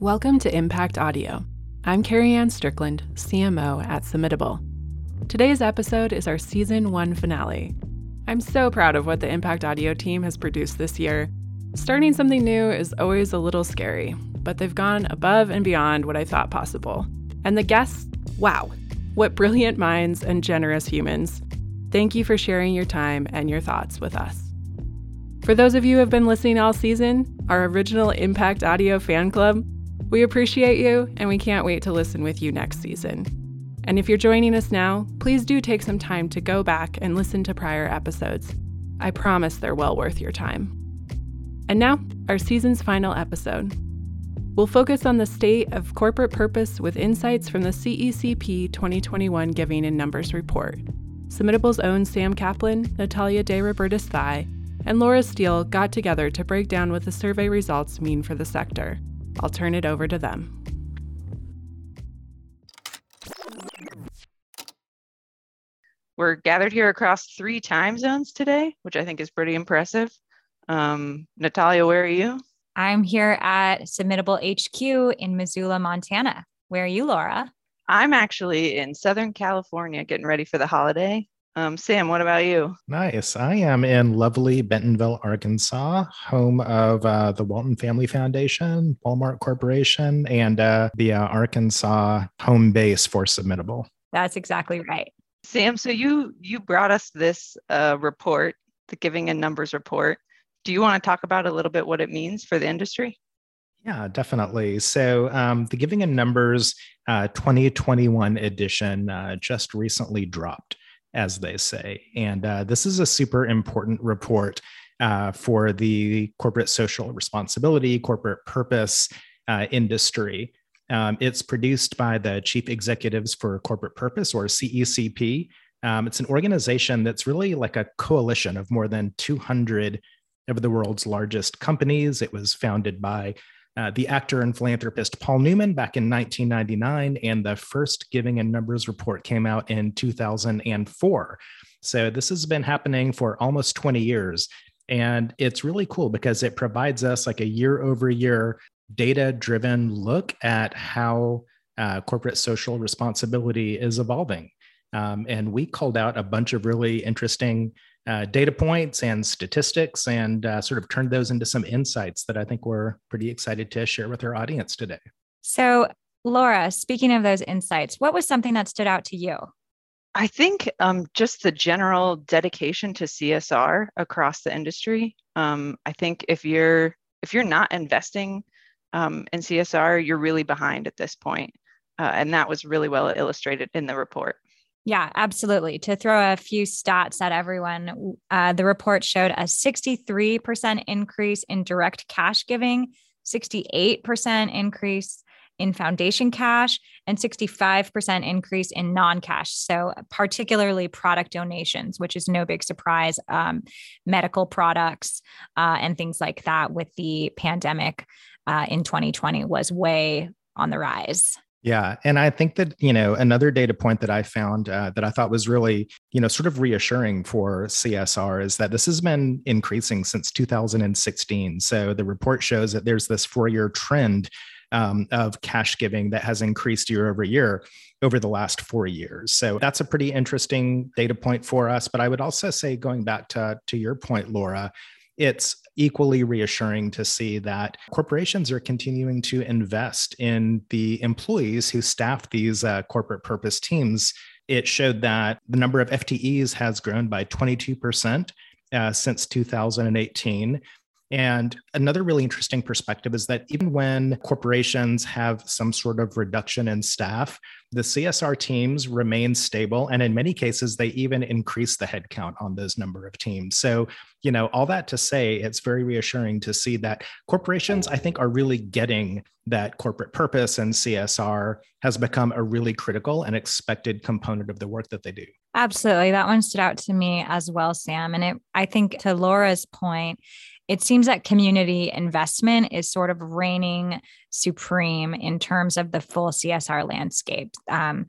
Welcome to Impact Audio. I'm Carrie Ann Strickland, CMO at Submittable. Today's episode is our season one finale. I'm so proud of what the Impact Audio team has produced this year. Starting something new is always a little scary, but they've gone above and beyond what I thought possible. And the guests, wow, what brilliant minds and generous humans. Thank you for sharing your time and your thoughts with us. For those of you who have been listening all season, our original Impact Audio fan club, we appreciate you and we can't wait to listen with you next season. And if you're joining us now, please do take some time to go back and listen to prior episodes. I promise they're well worth your time. And now, our season's final episode. We'll focus on the state of corporate purpose with insights from the CECP 2021 Giving in Numbers report. Submittable's own Sam Kaplan, Natalia De Robertis Thai, and Laura Steele got together to break down what the survey results mean for the sector. I'll turn it over to them. We're gathered here across three time zones today, which I think is pretty impressive. Um, Natalia, where are you? I'm here at Submittable HQ in Missoula, Montana. Where are you, Laura? I'm actually in Southern California getting ready for the holiday. Um, Sam, what about you? Nice. I am in lovely Bentonville, Arkansas, home of uh, the Walton Family Foundation, Walmart Corporation, and uh, the uh, Arkansas home base for Submittable. That's exactly right. Sam, so you you brought us this uh, report, the Giving in Numbers report. Do you want to talk about a little bit what it means for the industry? Yeah, definitely. So um, the Giving in Numbers uh, 2021 edition uh, just recently dropped as they say. And uh, this is a super important report uh, for the corporate social responsibility, corporate purpose uh, industry. Um, it's produced by the Chief Executives for Corporate Purpose, or CECP. Um, it's an organization that's really like a coalition of more than 200 of the world's largest companies. It was founded by uh, the actor and philanthropist Paul Newman back in 1999, and the first Giving in Numbers report came out in 2004. So this has been happening for almost 20 years. And it's really cool because it provides us like a year over year data driven look at how uh, corporate social responsibility is evolving. Um, and we called out a bunch of really interesting uh, data points and statistics and uh, sort of turned those into some insights that I think we're pretty excited to share with our audience today. So, Laura, speaking of those insights, what was something that stood out to you? I think um, just the general dedication to CSR across the industry. Um, I think if you're if you're not investing um, in CSR, you're really behind at this point. Uh, and that was really well illustrated in the report. Yeah, absolutely. To throw a few stats at everyone, uh, the report showed a 63% increase in direct cash giving, 68% increase in foundation cash, and 65% increase in non cash. So, particularly product donations, which is no big surprise, um, medical products uh, and things like that with the pandemic uh, in 2020 was way on the rise. Yeah. And I think that, you know, another data point that I found uh, that I thought was really, you know, sort of reassuring for CSR is that this has been increasing since 2016. So the report shows that there's this four year trend um, of cash giving that has increased year over year over the last four years. So that's a pretty interesting data point for us. But I would also say, going back to, to your point, Laura, it's equally reassuring to see that corporations are continuing to invest in the employees who staff these uh, corporate purpose teams. It showed that the number of FTEs has grown by 22% uh, since 2018. And another really interesting perspective is that even when corporations have some sort of reduction in staff, the CSR teams remain stable. And in many cases, they even increase the headcount on those number of teams. So, you know, all that to say, it's very reassuring to see that corporations, I think, are really getting that corporate purpose and CSR has become a really critical and expected component of the work that they do. Absolutely. That one stood out to me as well, Sam. And it, I think to Laura's point, it seems that community investment is sort of reigning supreme in terms of the full CSR landscape. Um,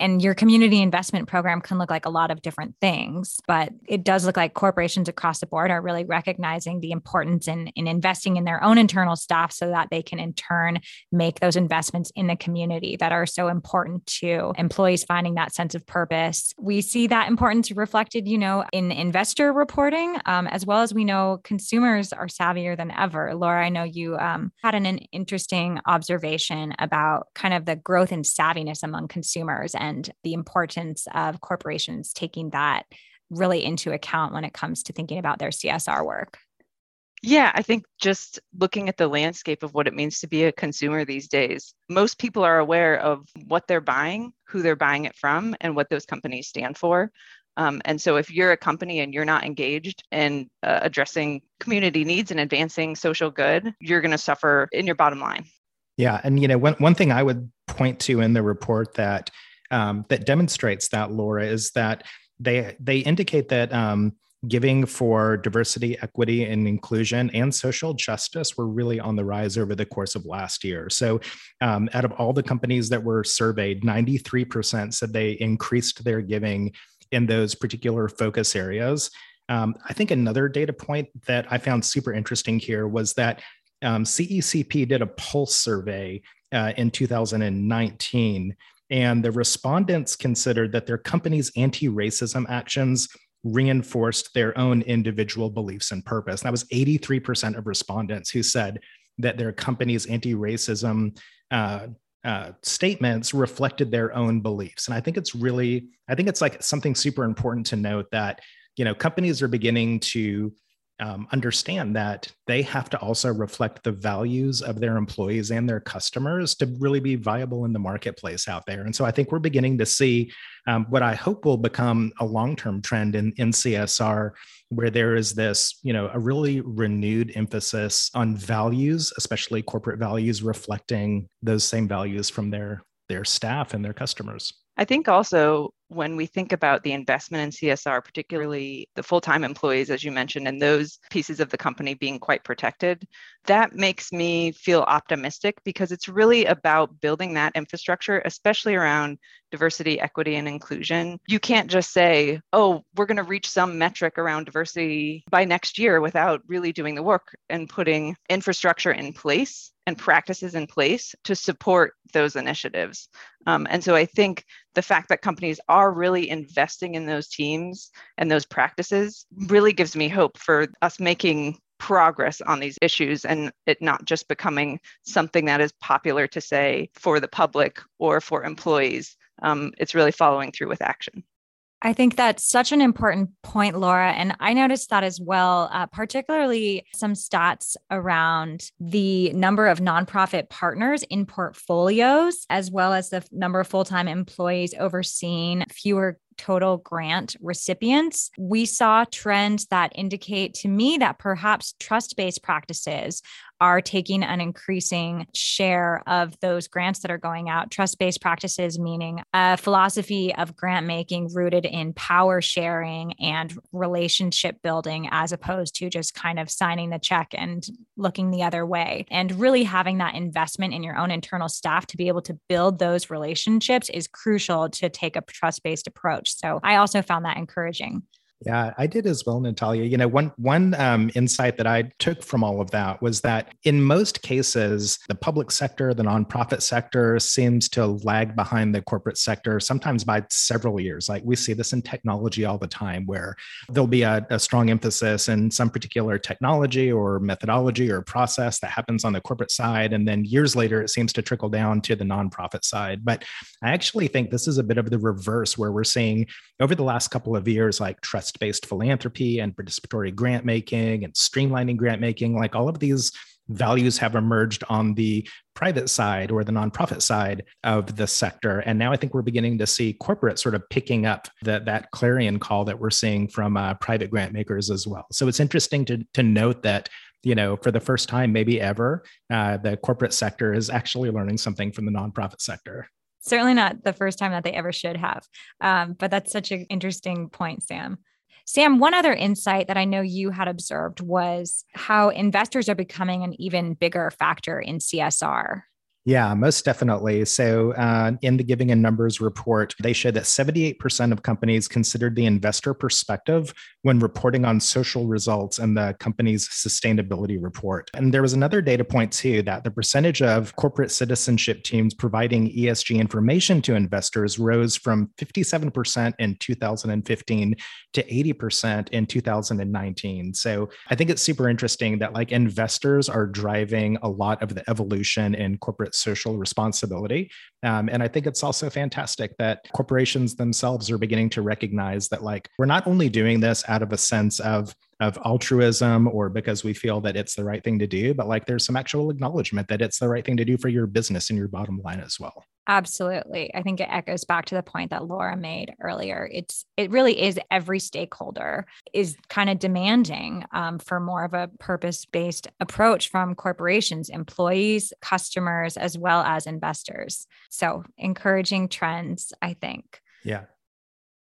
And your community investment program can look like a lot of different things, but it does look like corporations across the board are really recognizing the importance in, in investing in their own internal staff so that they can in turn make those investments in the community that are so important to employees finding that sense of purpose. We see that importance reflected, you know, in investor reporting, um, as well as we know consumers are savvier than ever. Laura, I know you um, had an, an interesting observation about kind of the growth in savviness among consumers and the importance of corporations taking that really into account when it comes to thinking about their CSR work. Yeah, I think just looking at the landscape of what it means to be a consumer these days, most people are aware of what they're buying, who they're buying it from, and what those companies stand for. Um, and so, if you're a company and you're not engaged in uh, addressing community needs and advancing social good, you're going to suffer in your bottom line. Yeah, and you know, one one thing I would point to in the report that um, that demonstrates that, Laura, is that they they indicate that um, giving for diversity, equity, and inclusion and social justice were really on the rise over the course of last year. So, um, out of all the companies that were surveyed, 93% said they increased their giving in those particular focus areas. Um, I think another data point that I found super interesting here was that um, CECP did a pulse survey uh, in 2019, and the respondents considered that their company's anti racism actions reinforced their own individual beliefs and purpose. And that was 83% of respondents who said that their company's anti racism uh, uh, statements reflected their own beliefs. And I think it's really, I think it's like something super important to note that, you know, companies are beginning to um, understand that they have to also reflect the values of their employees and their customers to really be viable in the marketplace out there. And so I think we're beginning to see um, what I hope will become a long term trend in, in CSR, where there is this, you know, a really renewed emphasis on values, especially corporate values, reflecting those same values from their their staff and their customers. I think also when we think about the investment in CSR, particularly the full time employees, as you mentioned, and those pieces of the company being quite protected, that makes me feel optimistic because it's really about building that infrastructure, especially around diversity, equity, and inclusion. You can't just say, oh, we're going to reach some metric around diversity by next year without really doing the work and putting infrastructure in place and practices in place to support those initiatives. Um, and so I think the fact that companies are really investing in those teams and those practices really gives me hope for us making progress on these issues and it not just becoming something that is popular to say for the public or for employees. Um, it's really following through with action. I think that's such an important point, Laura. And I noticed that as well, uh, particularly some stats around the number of nonprofit partners in portfolios, as well as the number of full time employees overseeing fewer total grant recipients, we saw trends that indicate to me that perhaps trust based practices are taking an increasing share of those grants that are going out. Trust based practices, meaning a philosophy of grant making rooted in power sharing and relationship building, as opposed to just kind of signing the check and looking the other way. And really having that investment in your own internal staff to be able to build those relationships is crucial to take a trust based approach. So I also found that encouraging. Yeah, I did as well, Natalia. You know, one one um, insight that I took from all of that was that in most cases, the public sector, the nonprofit sector, seems to lag behind the corporate sector, sometimes by several years. Like we see this in technology all the time, where there'll be a, a strong emphasis in some particular technology or methodology or process that happens on the corporate side, and then years later, it seems to trickle down to the nonprofit side. But I actually think this is a bit of the reverse, where we're seeing over the last couple of years, like trust trust based philanthropy and participatory grant making and streamlining grant making. Like all of these values have emerged on the private side or the nonprofit side of the sector. And now I think we're beginning to see corporate sort of picking up that that clarion call that we're seeing from uh, private grant makers as well. So it's interesting to, to note that you know, for the first time, maybe ever, uh, the corporate sector is actually learning something from the nonprofit sector. Certainly not the first time that they ever should have. Um, but that's such an interesting point, Sam. Sam, one other insight that I know you had observed was how investors are becoming an even bigger factor in CSR. Yeah, most definitely. So, uh, in the Giving in Numbers report, they showed that 78% of companies considered the investor perspective when reporting on social results in the company's sustainability report. And there was another data point, too, that the percentage of corporate citizenship teams providing ESG information to investors rose from 57% in 2015 to 80% in 2019. So, I think it's super interesting that like investors are driving a lot of the evolution in corporate social responsibility. Um, and I think it's also fantastic that corporations themselves are beginning to recognize that, like, we're not only doing this out of a sense of of altruism or because we feel that it's the right thing to do, but like there's some actual acknowledgement that it's the right thing to do for your business and your bottom line as well. Absolutely. I think it echoes back to the point that Laura made earlier. It's it really is every stakeholder is kind of demanding um, for more of a purpose-based approach from corporations, employees, customers, as well as investors. So encouraging trends, I think. Yeah.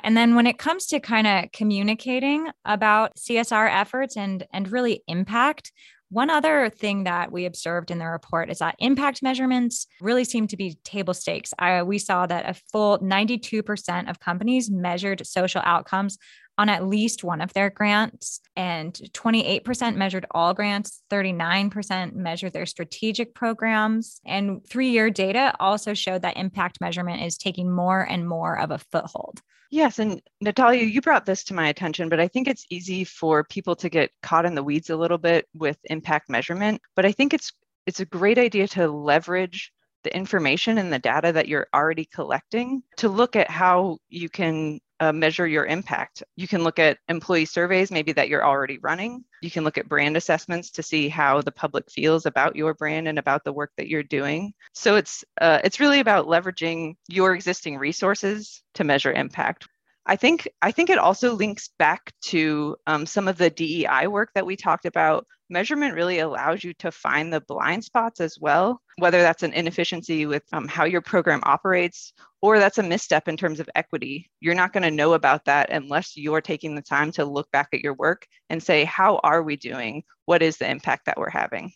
And then when it comes to kind of communicating about CSR efforts and and really impact, one other thing that we observed in the report is that impact measurements really seem to be table stakes. I, we saw that a full 92% of companies measured social outcomes on at least one of their grants, and 28% measured all grants, 39% measured their strategic programs. And three year data also showed that impact measurement is taking more and more of a foothold. Yes, and Natalia, you brought this to my attention, but I think it's easy for people to get caught in the weeds a little bit with impact measurement. But I think it's it's a great idea to leverage the information and the data that you're already collecting to look at how you can uh, measure your impact. You can look at employee surveys, maybe that you're already running. You can look at brand assessments to see how the public feels about your brand and about the work that you're doing. So it's uh, it's really about leveraging your existing resources to measure impact. I think I think it also links back to um, some of the DEI work that we talked about. Measurement really allows you to find the blind spots as well, whether that's an inefficiency with um, how your program operates or that's a misstep in terms of equity. You're not going to know about that unless you're taking the time to look back at your work and say, how are we doing? What is the impact that we're having?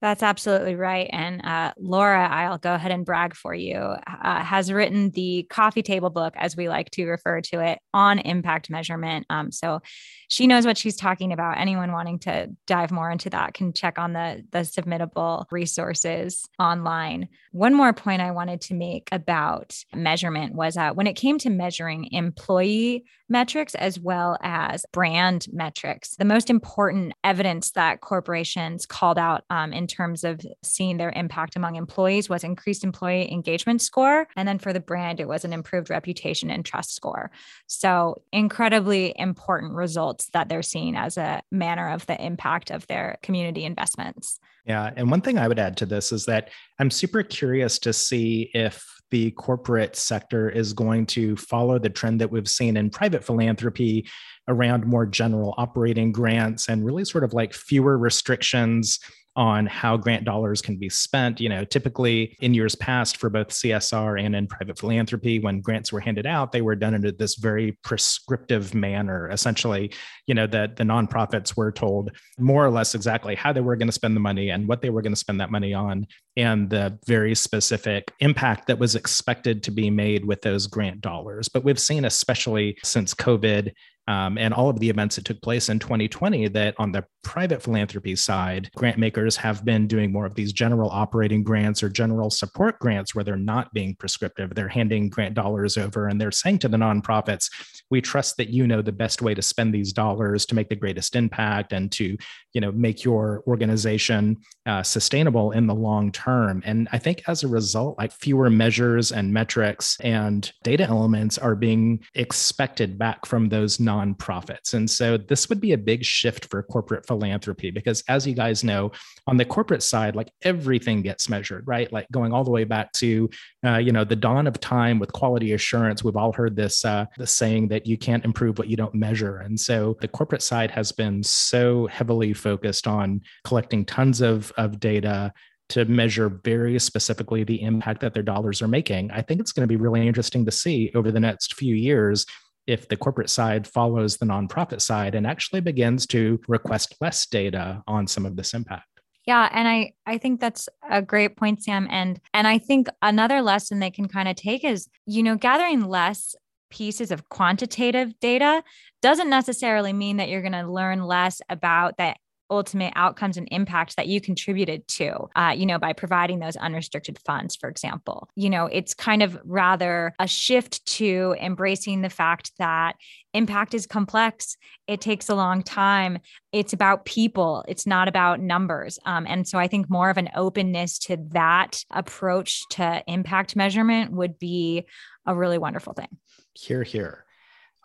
That's absolutely right. And uh, Laura, I'll go ahead and brag for you, uh, has written the coffee table book, as we like to refer to it, on impact measurement. Um, so she knows what she's talking about. Anyone wanting to dive more into that can check on the, the submittable resources online. One more point I wanted to make about measurement was uh, when it came to measuring employee metrics as well as brand metrics, the most important evidence that corporations called out um, in terms of seeing their impact among employees was increased employee engagement score. And then for the brand, it was an improved reputation and trust score. So, incredibly important results that they're seeing as a manner of the impact of their community investments. Yeah. And one thing I would add to this is that I'm super curious to see if the corporate sector is going to follow the trend that we've seen in private philanthropy around more general operating grants and really sort of like fewer restrictions on how grant dollars can be spent. You know, typically in years past for both CSR and in private philanthropy, when grants were handed out, they were done in this very prescriptive manner. Essentially, you know, that the nonprofits were told more or less exactly how they were going to spend the money and what they were going to spend that money on and the very specific impact that was expected to be made with those grant dollars. But we've seen, especially since COVID um, and all of the events that took place in 2020 that on the private philanthropy side, grant makers have been doing more of these general operating grants or general support grants where they're not being prescriptive. They're handing grant dollars over and they're saying to the nonprofits, we trust that you know the best way to spend these dollars to make the greatest impact and to you know make your organization uh, sustainable in the long term. And i think as a result like fewer measures and metrics and data elements are being expected back from those nonprofits. And so this would be a big shift for corporate philanthropy because as you guys know on the corporate side like everything gets measured right? Like going all the way back to uh, you know the dawn of time with quality assurance we've all heard this uh, the saying that you can't improve what you don't measure. And so the corporate side has been so heavily focused on collecting tons of, of data to measure very specifically the impact that their dollars are making. I think it's going to be really interesting to see over the next few years if the corporate side follows the nonprofit side and actually begins to request less data on some of this impact. Yeah, and I I think that's a great point Sam and and I think another lesson they can kind of take is you know gathering less pieces of quantitative data doesn't necessarily mean that you're going to learn less about the ultimate outcomes and impacts that you contributed to, uh, you know, by providing those unrestricted funds, for example. You know, it's kind of rather a shift to embracing the fact that impact is complex. It takes a long time. It's about people, it's not about numbers. Um, and so I think more of an openness to that approach to impact measurement would be a really wonderful thing. Hear, hear.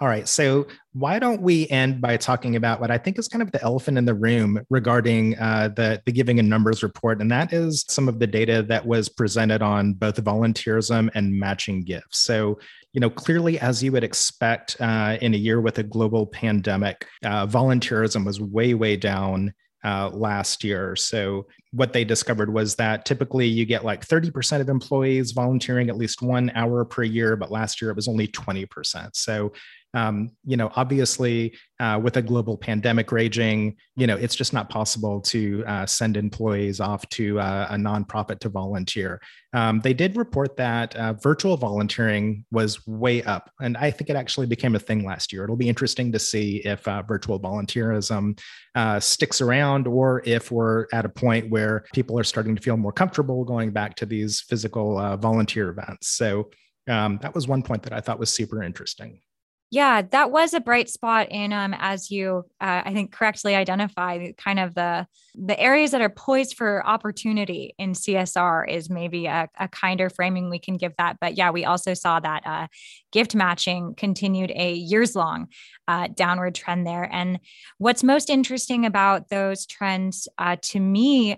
All right. So, why don't we end by talking about what I think is kind of the elephant in the room regarding uh, the, the Giving in Numbers report? And that is some of the data that was presented on both volunteerism and matching gifts. So, you know, clearly, as you would expect uh, in a year with a global pandemic, uh, volunteerism was way, way down uh, last year. So, what they discovered was that typically you get like 30% of employees volunteering at least one hour per year, but last year it was only 20%. So, um, you know, obviously, uh, with a global pandemic raging, you know, it's just not possible to uh, send employees off to uh, a nonprofit to volunteer. Um, they did report that uh, virtual volunteering was way up, and I think it actually became a thing last year. It'll be interesting to see if uh, virtual volunteerism uh, sticks around, or if we're at a point where people are starting to feel more comfortable going back to these physical volunteer events. So. Um, that was one point that I thought was super interesting. Yeah, that was a bright spot in um as you uh, I think correctly identify kind of the the areas that are poised for opportunity in CSR is maybe a, a kinder framing we can give that. But yeah, we also saw that uh, gift matching continued a years long uh, downward trend there. And what's most interesting about those trends uh, to me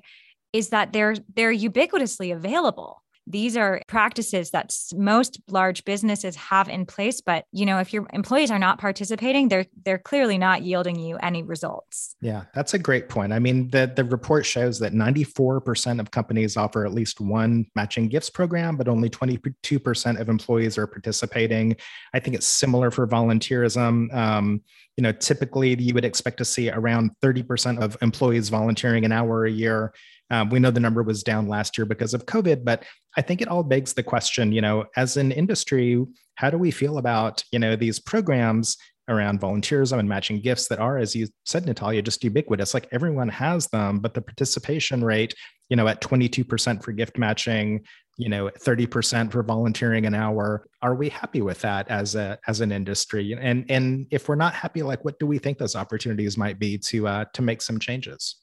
is that they're they're ubiquitously available these are practices that most large businesses have in place but you know if your employees are not participating they're they're clearly not yielding you any results. Yeah that's a great point. I mean the the report shows that 94% of companies offer at least one matching gifts program but only 22% of employees are participating. I think it's similar for volunteerism. Um, you know typically you would expect to see around 30% of employees volunteering an hour a year um, we know the number was down last year because of COVID, but I think it all begs the question, you know, as an industry, how do we feel about, you know, these programs around volunteerism and matching gifts that are, as you said, Natalia, just ubiquitous. Like everyone has them, but the participation rate, you know, at 22% for gift matching, you know, 30% for volunteering an hour. Are we happy with that as a as an industry? And and if we're not happy, like what do we think those opportunities might be to uh, to make some changes?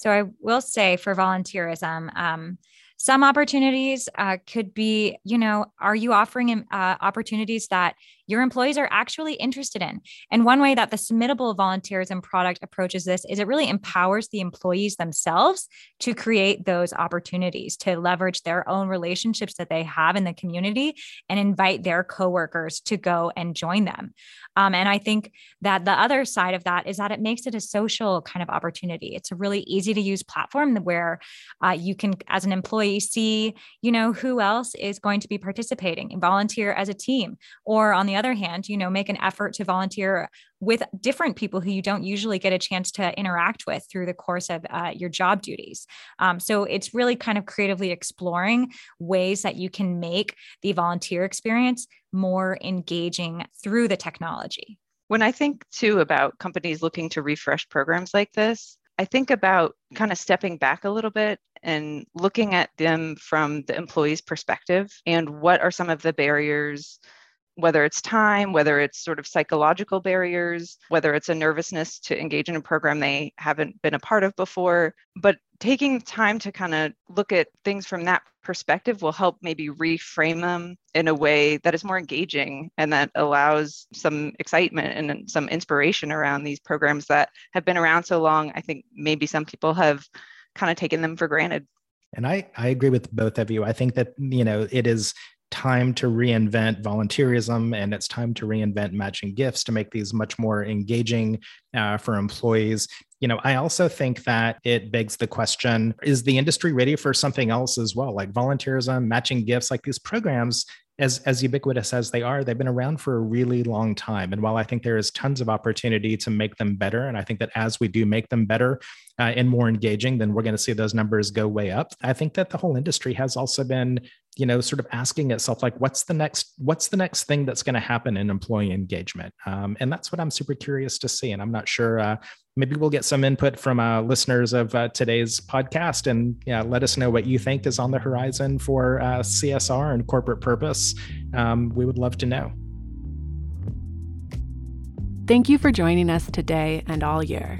So I will say for volunteerism, um, some opportunities uh, could be, you know, are you offering uh, opportunities that your employees are actually interested in. And one way that the submittable volunteerism product approaches this is it really empowers the employees themselves to create those opportunities, to leverage their own relationships that they have in the community and invite their coworkers to go and join them. Um, and I think that the other side of that is that it makes it a social kind of opportunity. It's a really easy to use platform where uh, you can, as an employee, see, you know, who else is going to be participating and volunteer as a team. Or on the other hand, you know, make an effort to volunteer with different people who you don't usually get a chance to interact with through the course of uh, your job duties. Um, so it's really kind of creatively exploring ways that you can make the volunteer experience more engaging through the technology. When I think too about companies looking to refresh programs like this, I think about kind of stepping back a little bit and looking at them from the employee's perspective and what are some of the barriers whether it's time, whether it's sort of psychological barriers, whether it's a nervousness to engage in a program they haven't been a part of before. But taking time to kind of look at things from that perspective will help maybe reframe them in a way that is more engaging and that allows some excitement and some inspiration around these programs that have been around so long. I think maybe some people have kind of taken them for granted. And I, I agree with both of you. I think that, you know, it is time to reinvent volunteerism and it's time to reinvent matching gifts to make these much more engaging uh, for employees you know i also think that it begs the question is the industry ready for something else as well like volunteerism matching gifts like these programs as as ubiquitous as they are, they've been around for a really long time. And while I think there is tons of opportunity to make them better, and I think that as we do make them better uh, and more engaging, then we're going to see those numbers go way up. I think that the whole industry has also been you know sort of asking itself like what's the next what's the next thing that's going to happen in employee engagement um, and that's what i'm super curious to see and i'm not sure uh, maybe we'll get some input from uh, listeners of uh, today's podcast and yeah, let us know what you think is on the horizon for uh, csr and corporate purpose um, we would love to know thank you for joining us today and all year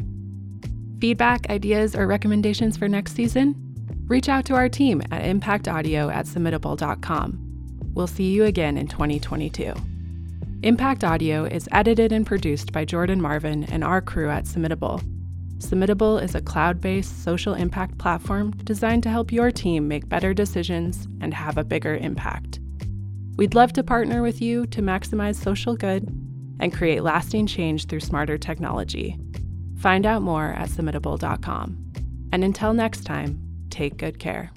feedback ideas or recommendations for next season reach out to our team at impactaudio at submittable.com. We'll see you again in 2022. Impact Audio is edited and produced by Jordan Marvin and our crew at Submittable. Submittable is a cloud based social impact platform designed to help your team make better decisions and have a bigger impact. We'd love to partner with you to maximize social good and create lasting change through smarter technology. Find out more at submittable.com. And until next time, take good care.